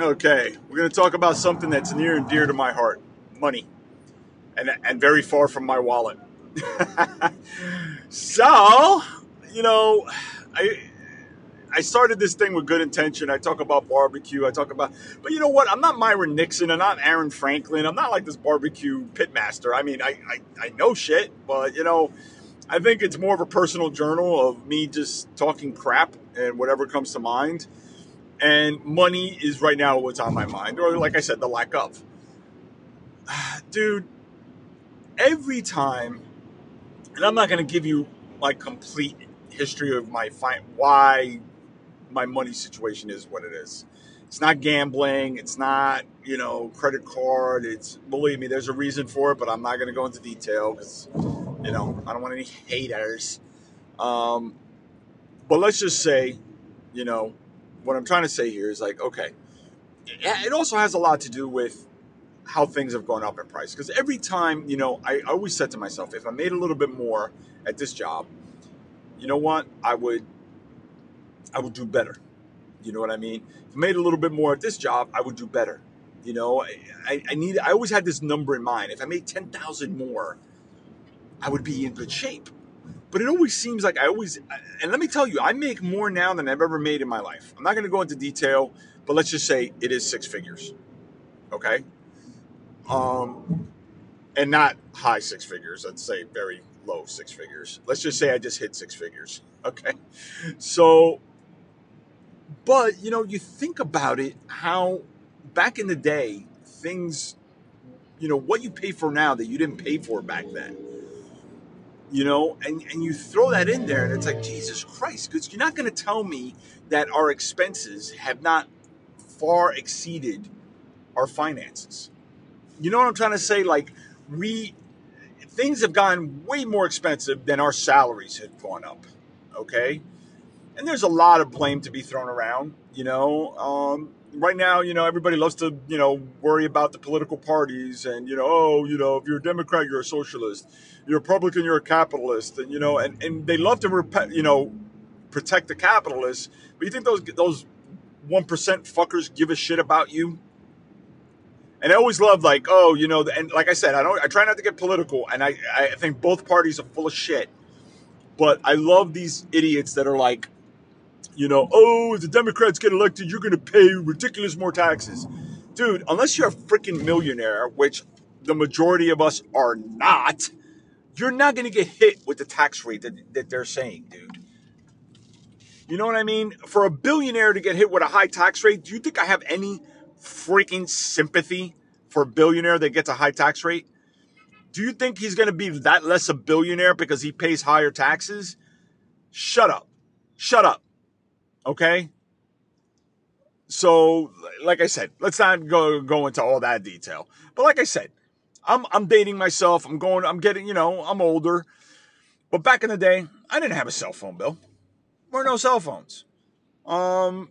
Okay, we're going to talk about something that's near and dear to my heart money, and, and very far from my wallet. so, you know, I. I started this thing with good intention. I talk about barbecue. I talk about, but you know what? I'm not Myron Mixon. I'm not Aaron Franklin. I'm not like this barbecue pitmaster. I mean, I, I, I know shit, but you know, I think it's more of a personal journal of me just talking crap and whatever comes to mind and money is right now what's on my mind, or like I said, the lack of. Dude, every time, and I'm not going to give you my complete history of my why my money situation is what it is. It's not gambling. It's not you know credit card. It's believe me, there's a reason for it, but I'm not going to go into detail because you know I don't want any haters. Um, but let's just say, you know, what I'm trying to say here is like, okay, it also has a lot to do with how things have gone up in price. Because every time, you know, I always said to myself, if I made a little bit more at this job, you know what, I would, I would do better. You know what I mean? If I made a little bit more at this job, I would do better. You know, I, I need, I always had this number in mind. If I made ten thousand more, I would be in good shape. But it always seems like I always, and let me tell you, I make more now than I've ever made in my life. I'm not going to go into detail, but let's just say it is six figures. Okay. Um, and not high six figures. I'd say very low six figures. Let's just say I just hit six figures. Okay. So, but you know, you think about it, how back in the day, things, you know, what you pay for now that you didn't pay for back then you know and, and you throw that in there and it's like jesus christ because you're not going to tell me that our expenses have not far exceeded our finances. You know what i'm trying to say? Like we things have gotten way more expensive than our salaries have gone up okay? And there's a lot of blame to be thrown around you know? Um, right now, you know, everybody loves to, you know, worry about the political parties and, you know, oh, you know, if you're a Democrat, you're a socialist. You're a Republican, you're a capitalist. And, you know, and, and they love to, rep- you know, protect the capitalists. But you think those, those 1% fuckers give a shit about you? And I always love like, oh, you know, and like I said, I don't, I try not to get political, and I, I think both parties are full of shit. But I love these idiots that are like, you know, oh, if the Democrats get elected, you're going to pay ridiculous more taxes. Dude, unless you're a freaking millionaire, which the majority of us are not, you're not going to get hit with the tax rate that, that they're saying, dude. You know what I mean? For a billionaire to get hit with a high tax rate, do you think I have any freaking sympathy for a billionaire that gets a high tax rate? Do you think he's going to be that less a billionaire because he pays higher taxes? Shut up. Shut up. Okay? So, like I said, let's not go go into all that detail. But like I said, I'm I'm dating myself. I'm going. I'm getting. You know, I'm older. But back in the day, I didn't have a cell phone bill. There were no cell phones. Um,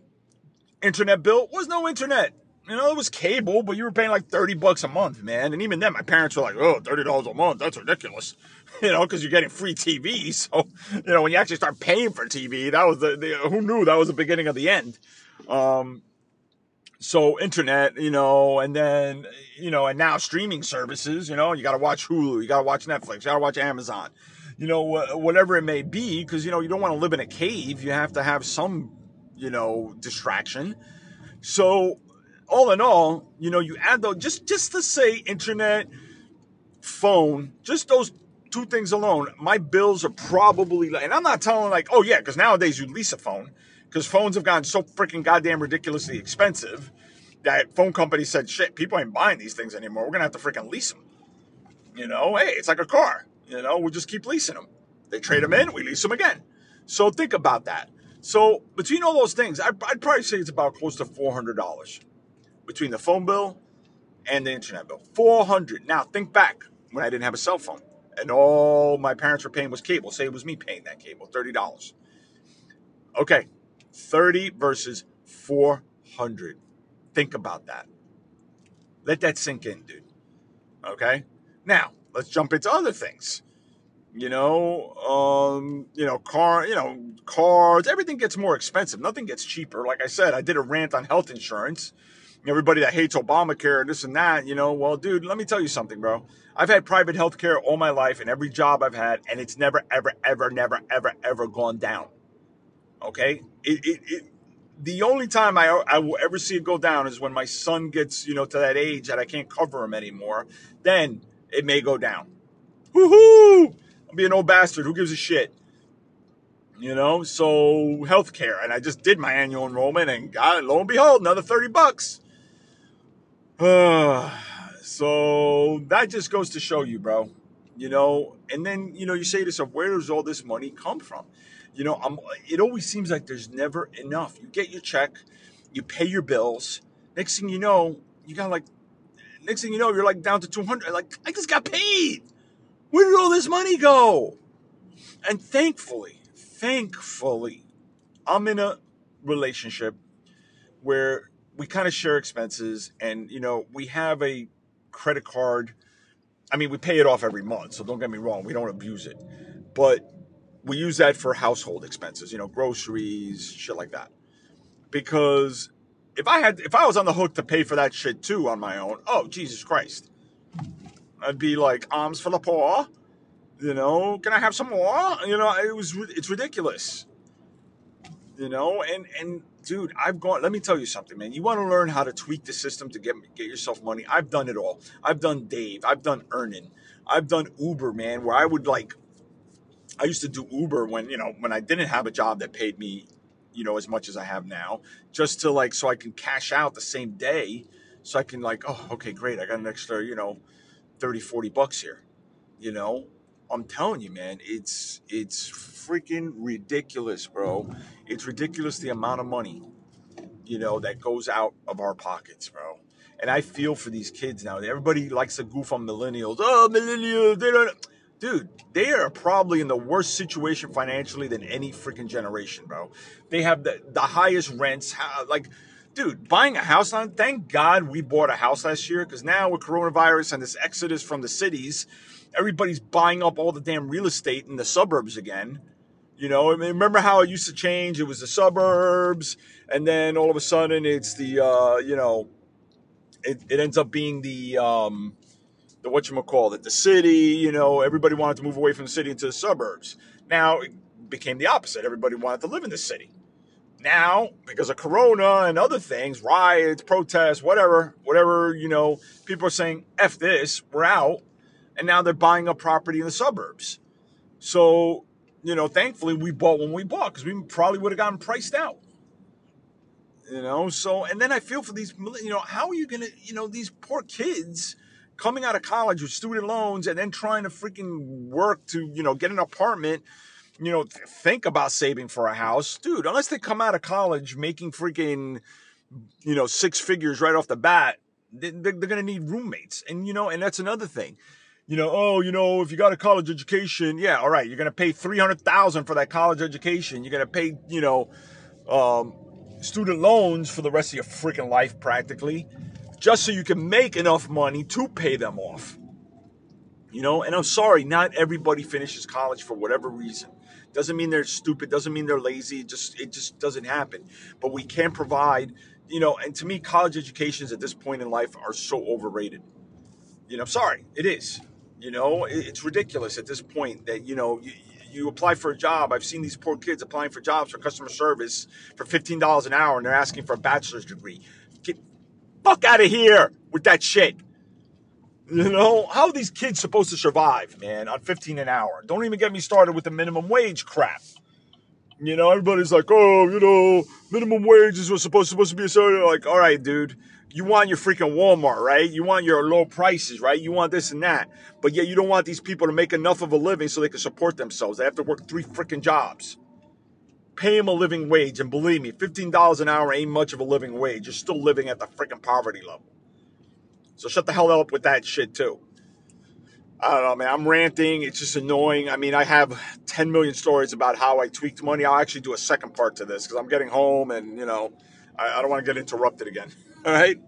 internet bill was no internet. You know, it was cable, but you were paying like 30 bucks a month, man. And even then, my parents were like, oh, $30 a month, that's ridiculous. You know, because you're getting free TV. So, you know, when you actually start paying for TV, that was the, the who knew that was the beginning of the end. Um, so internet, you know, and then, you know, and now streaming services, you know, you got to watch Hulu, you got to watch Netflix, you got to watch Amazon, you know, whatever it may be, because, you know, you don't want to live in a cave. You have to have some, you know, distraction. So all in all, you know, you add those just just to say internet, phone, just those two things alone, my bills are probably and I'm not telling like, oh yeah, because nowadays you lease a phone because phones have gotten so freaking goddamn ridiculously expensive that phone companies said, shit, people ain't buying these things anymore. We're gonna have to freaking lease them. You know, hey, it's like a car. You know, we just keep leasing them. They trade them in, we lease them again. So think about that. So between all those things, I'd, I'd probably say it's about close to four hundred dollars between the phone bill and the internet bill. 400. Now think back when I didn't have a cell phone and all my parents were paying was cable. Say it was me paying that cable, $30. Okay, 30 versus 400. Think about that. Let that sink in, dude. Okay? Now, let's jump into other things. You know, um, you know, car, you know, cars, everything gets more expensive. Nothing gets cheaper. Like I said, I did a rant on health insurance everybody that hates Obamacare and this and that, you know, well, dude, let me tell you something, bro. I've had private health care all my life and every job I've had, and it's never, ever, ever, never, ever, ever gone down. Okay? It, it, it, the only time I, I will ever see it go down is when my son gets, you know, to that age that I can't cover him anymore. Then it may go down. Woohoo! I'll be an old bastard. Who gives a shit? You know, so healthcare. And I just did my annual enrollment and got lo and behold, another 30 bucks. Uh, so that just goes to show you, bro. You know, and then, you know, you say to yourself, where does all this money come from? You know, I'm, it always seems like there's never enough. You get your check, you pay your bills. Next thing you know, you got like, next thing you know, you're like down to 200. Like, I just got paid. Where did all this money go? And thankfully, thankfully, I'm in a relationship where we kind of share expenses and, you know, we have a credit card. I mean, we pay it off every month, so don't get me wrong, we don't abuse it. But we use that for household expenses, you know, groceries, shit like that. Because if I had if I was on the hook to pay for that shit too on my own, oh Jesus Christ. I'd be like arms for the poor. You know, can I have some more? You know, it was it's ridiculous. You know, and and dude, I've gone. Let me tell you something, man. You want to learn how to tweak the system to get get yourself money. I've done it all. I've done Dave. I've done Earnin I've done Uber, man. Where I would like, I used to do Uber when you know when I didn't have a job that paid me, you know, as much as I have now, just to like so I can cash out the same day, so I can like, oh, okay, great, I got an extra, you know, 30, 40 bucks here. You know, I'm telling you, man, it's it's freaking ridiculous, bro. It's ridiculous the amount of money, you know, that goes out of our pockets, bro. And I feel for these kids now. Everybody likes to goof on millennials. Oh, millennials, they don't. Dude, they are probably in the worst situation financially than any freaking generation, bro. They have the, the highest rents. Like, dude, buying a house on, thank God we bought a house last year because now with coronavirus and this exodus from the cities, everybody's buying up all the damn real estate in the suburbs again. You know, I mean, remember how it used to change? It was the suburbs, and then all of a sudden it's the, uh, you know, it, it ends up being the, um, the what you call it, the city. You know, everybody wanted to move away from the city into the suburbs. Now it became the opposite. Everybody wanted to live in the city. Now, because of Corona and other things, riots, protests, whatever, whatever, you know, people are saying, F this, we're out. And now they're buying a property in the suburbs. So, you know, thankfully we bought when we bought because we probably would have gotten priced out. You know, so, and then I feel for these, you know, how are you to, you know, these poor kids coming out of college with student loans and then trying to freaking work to, you know, get an apartment you know, think about saving for a house, dude, unless they come out of college making freaking, you know, six figures right off the bat, they're, they're going to need roommates. And, you know, and that's another thing. You know, oh, you know, if you got a college education, yeah, all right, you're to pay 300,000 for that college education. You're to pay, you know, um, student loans for the rest of your freaking life practically, just so you can make enough money to pay them off. You know, and I'm sorry, not everybody finishes college for whatever reason. Doesn't mean they're stupid. Doesn't mean they're lazy. It just it just doesn't happen. But we can provide, you know. And to me, college educations at this point in life are so overrated. You know, sorry, it is. You know, it's ridiculous at this point that you know you, you apply for a job. I've seen these poor kids applying for jobs for customer service for fifteen dollars an hour, and they're asking for a bachelor's degree. Get fuck out of here with that shit. You know, how are these kids supposed to survive, man, on 15 an hour? Don't even get me started with the minimum wage crap. You know, everybody's like, oh, you know, minimum wage is supposed, supposed to be a certain, like, all right, dude, you want your freaking Walmart, right? You want your low prices, right? You want this and that. But yet you don't want these people to make enough of a living so they can support themselves. They have to work three freaking jobs. Pay them a living wage. And believe me, $15 an hour ain't much of a living wage. You're still living at the freaking poverty level. So shut the hell up with that shit too. I don't know, man. I'm ranting. It's just annoying. I mean, I have 10 million stories about how I tweaked money. I'll actually do a second part to this because I'm getting home and, you know, I, I don't want to get interrupted again. All right?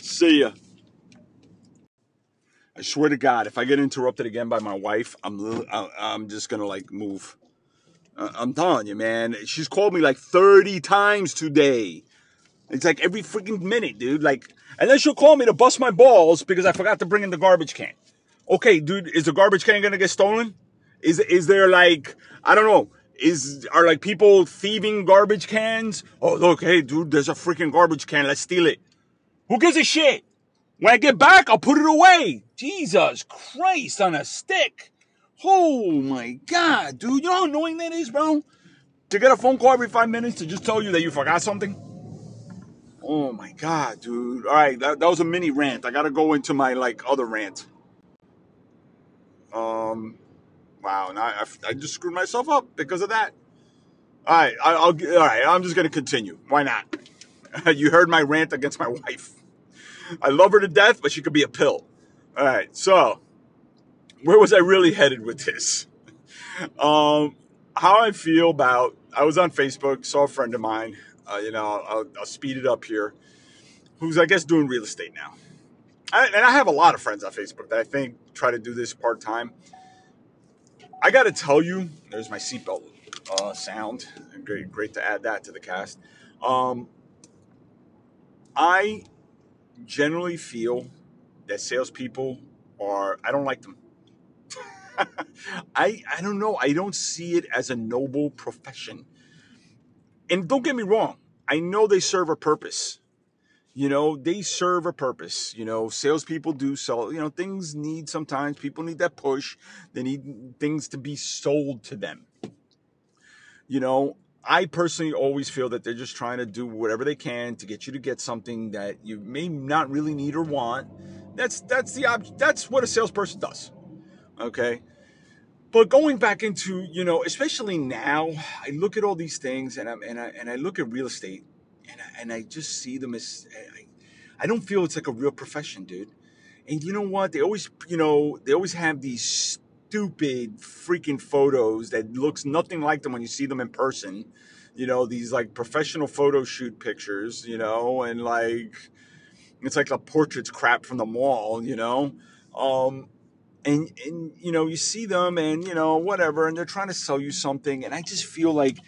See ya. I swear to God, if I get interrupted again by my wife, I'm I'm just gonna like move. I'm telling you, man. She's called me like 30 times today. It's like every freaking minute, dude. Like, and then she'll call me to bust my balls because I forgot to bring in the garbage can. Okay, dude, is the garbage can gonna get stolen? Is is there like I don't know? Is are like people thieving garbage cans? Oh look, hey dude, there's a freaking garbage can. Let's steal it. Who gives a shit? When I get back, I'll put it away. Jesus Christ on a stick. Oh my god, dude. You know how annoying that is, bro? To get a phone call every five minutes to just tell you that you forgot something? Oh my god, dude. All right, that, that was a mini rant. I gotta go into my like other rant. Um, wow, now I, I just screwed myself up because of that. All right, I, I'll. All right, I'm just gonna continue. Why not? you heard my rant against my wife. I love her to death, but she could be a pill. All right, so where was I really headed with this? Um, how I feel about I was on Facebook, saw a friend of mine uh, you know, I'll, I'll, speed it up here. Who's I guess doing real estate now, I, and I have a lot of friends on Facebook that I think try to do this part time. I got to tell you, there's my seatbelt uh, sound. Great, great to add that to the cast. Um, I generally feel that salespeople are. I don't like them. I I don't know. I don't see it as a noble profession. And don't get me wrong, I know they serve a purpose. You know, they serve a purpose. You know, salespeople do sell, you know, things need sometimes people need that push. They need things to be sold to them. You know, I personally always feel that they're just trying to do whatever they can to get you to get something that you may not really need or want. That's that's the ob- that's what a salesperson does. Okay? but going back into you know especially now i look at all these things and i and i, and I look at real estate and I, and I just see them as I, I don't feel it's like a real profession dude and you know what they always you know they always have these stupid freaking photos that looks nothing like them when you see them in person. You know these like professional photo shoot pictures you know and like it's like a portraits crap from the mall you know? Um and and you know you see them and you know whatever and they're trying to sell you something and i just feel like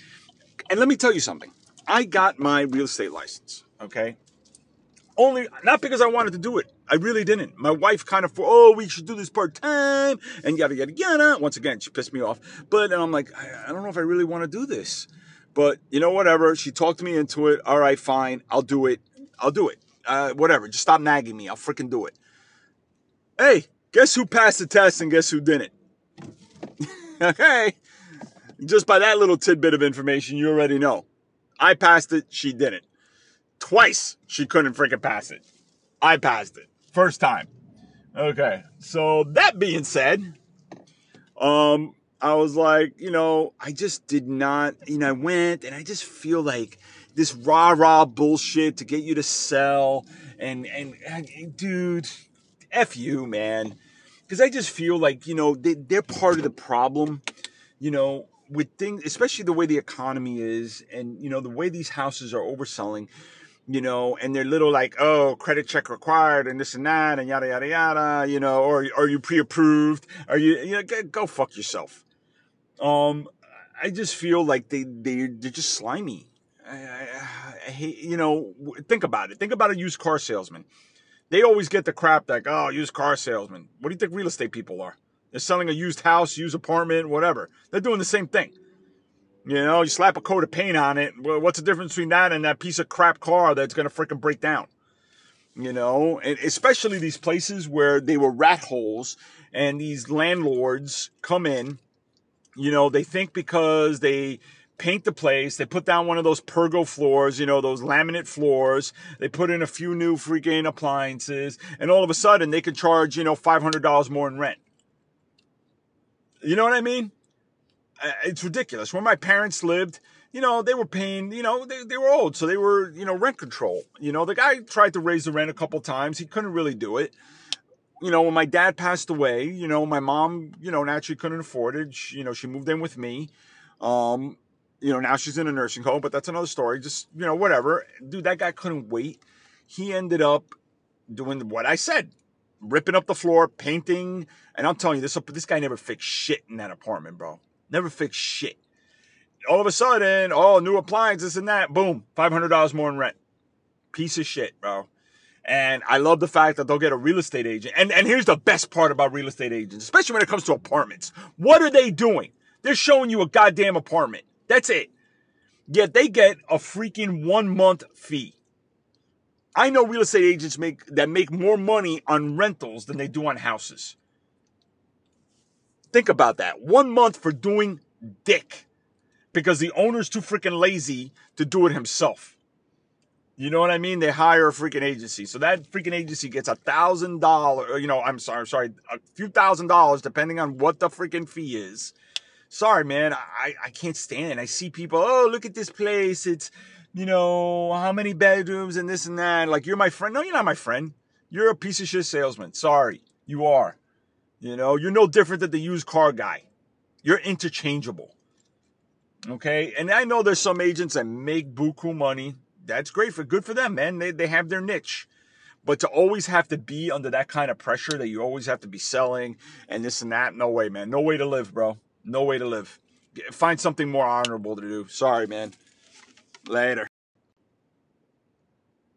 and let me tell you something. I got my real estate license okay? Only not because i wanted to do it i really didn't my wife kind of for, oh we should do this part-time and yada yada yada once again she pissed me off but and i'm like i, I don't know if i really want to do this but you know whatever she talked me into it all right fine i'll do it i'll do it uh, whatever just stop nagging me i'll freaking do it hey Guess who passed the test and guess who didn't? okay. Just by that little tidbit of information, you already know. I passed it, she didn't. Twice she couldn't freaking pass it. I passed it. First time. Okay. So that being said, um, I was like, you know, I just did not, you know, I went and I just feel like this rah rah bullshit to get you to sell and, and, and dude, F you, man because I just feel like you know they, they're part of the problem. You know, with things, especially the way the economy is, and you know the way these houses are overselling. You know, and they're little like, oh, credit check required, and this and that, and yada yada yada. You know, or are you pre-approved? Are you? You know, go, fuck yourself. Um, I just feel like they they they're just slimy. I, I, I hate, you know, think about it. Think about a used car salesman they always get the crap like, oh, used car salesman. What do you think real estate people are? They're selling a used house, used apartment, whatever. They're doing the same thing. You know, you slap a coat of paint on it. Well, what's the difference between that and that piece of crap car that's going to freaking break down? You know, and especially these places where they were rat holes and these landlords come in, you know, they think because they paint the place. They put down one of those pergo floors, you know, those laminate floors. They put in a few new freaking appliances, and all of a sudden they could charge, you know, $500 more in rent. You know what I mean? It's ridiculous. Where my parents lived, you know, they were paying, you know, they, they were old, so they were, you know, rent control. You know, the guy tried to raise the rent a couple times. He couldn't really do it. You know, when my dad passed away, you know, my mom, you know, naturally couldn't afford it. She, you know, she moved in with me. Um, you know, now she's in a nursing home, but that's another story. Just, you know, whatever. Dude, that guy couldn't wait. He ended up doing what I said, ripping up the floor, painting. And I'm telling you, this, this guy never fixed shit in that apartment, bro. Never fixed shit. All of a sudden, oh, new appliances and that, boom, $500 more in rent. Piece of shit, bro. And I love the fact that they'll get a real estate agent. And and here's the best part about real estate agents, especially when it comes to apartments. What are they doing? They're showing you a goddamn apartment. That's it. Yet they get a freaking one month fee. I know real estate agents make that make more money on rentals than they do on houses. Think about that. One month for doing dick because the owner's too freaking lazy to do it himself. You know what I mean? They hire a freaking agency. So that freaking agency gets a thousand dollar, you know, I'm sorry, I'm sorry, a few thousand dollars depending on what the freaking fee is. Sorry, man. I, I can't stand it. I see people, oh, look at this place. It's, you know, how many bedrooms and this and that. Like, you're my friend. No, you're not my friend. You're a piece of shit salesman. Sorry. You are. You know, you're no different than the used car guy. You're interchangeable. Okay. And I know there's some agents that make buku money. That's great for good for them, man. They, they have their niche. But to always have to be under that kind of pressure that you always have to be selling and this and that, no way, man. No way to live, bro. No way to live. Find something more honorable to do. Sorry, man. Later.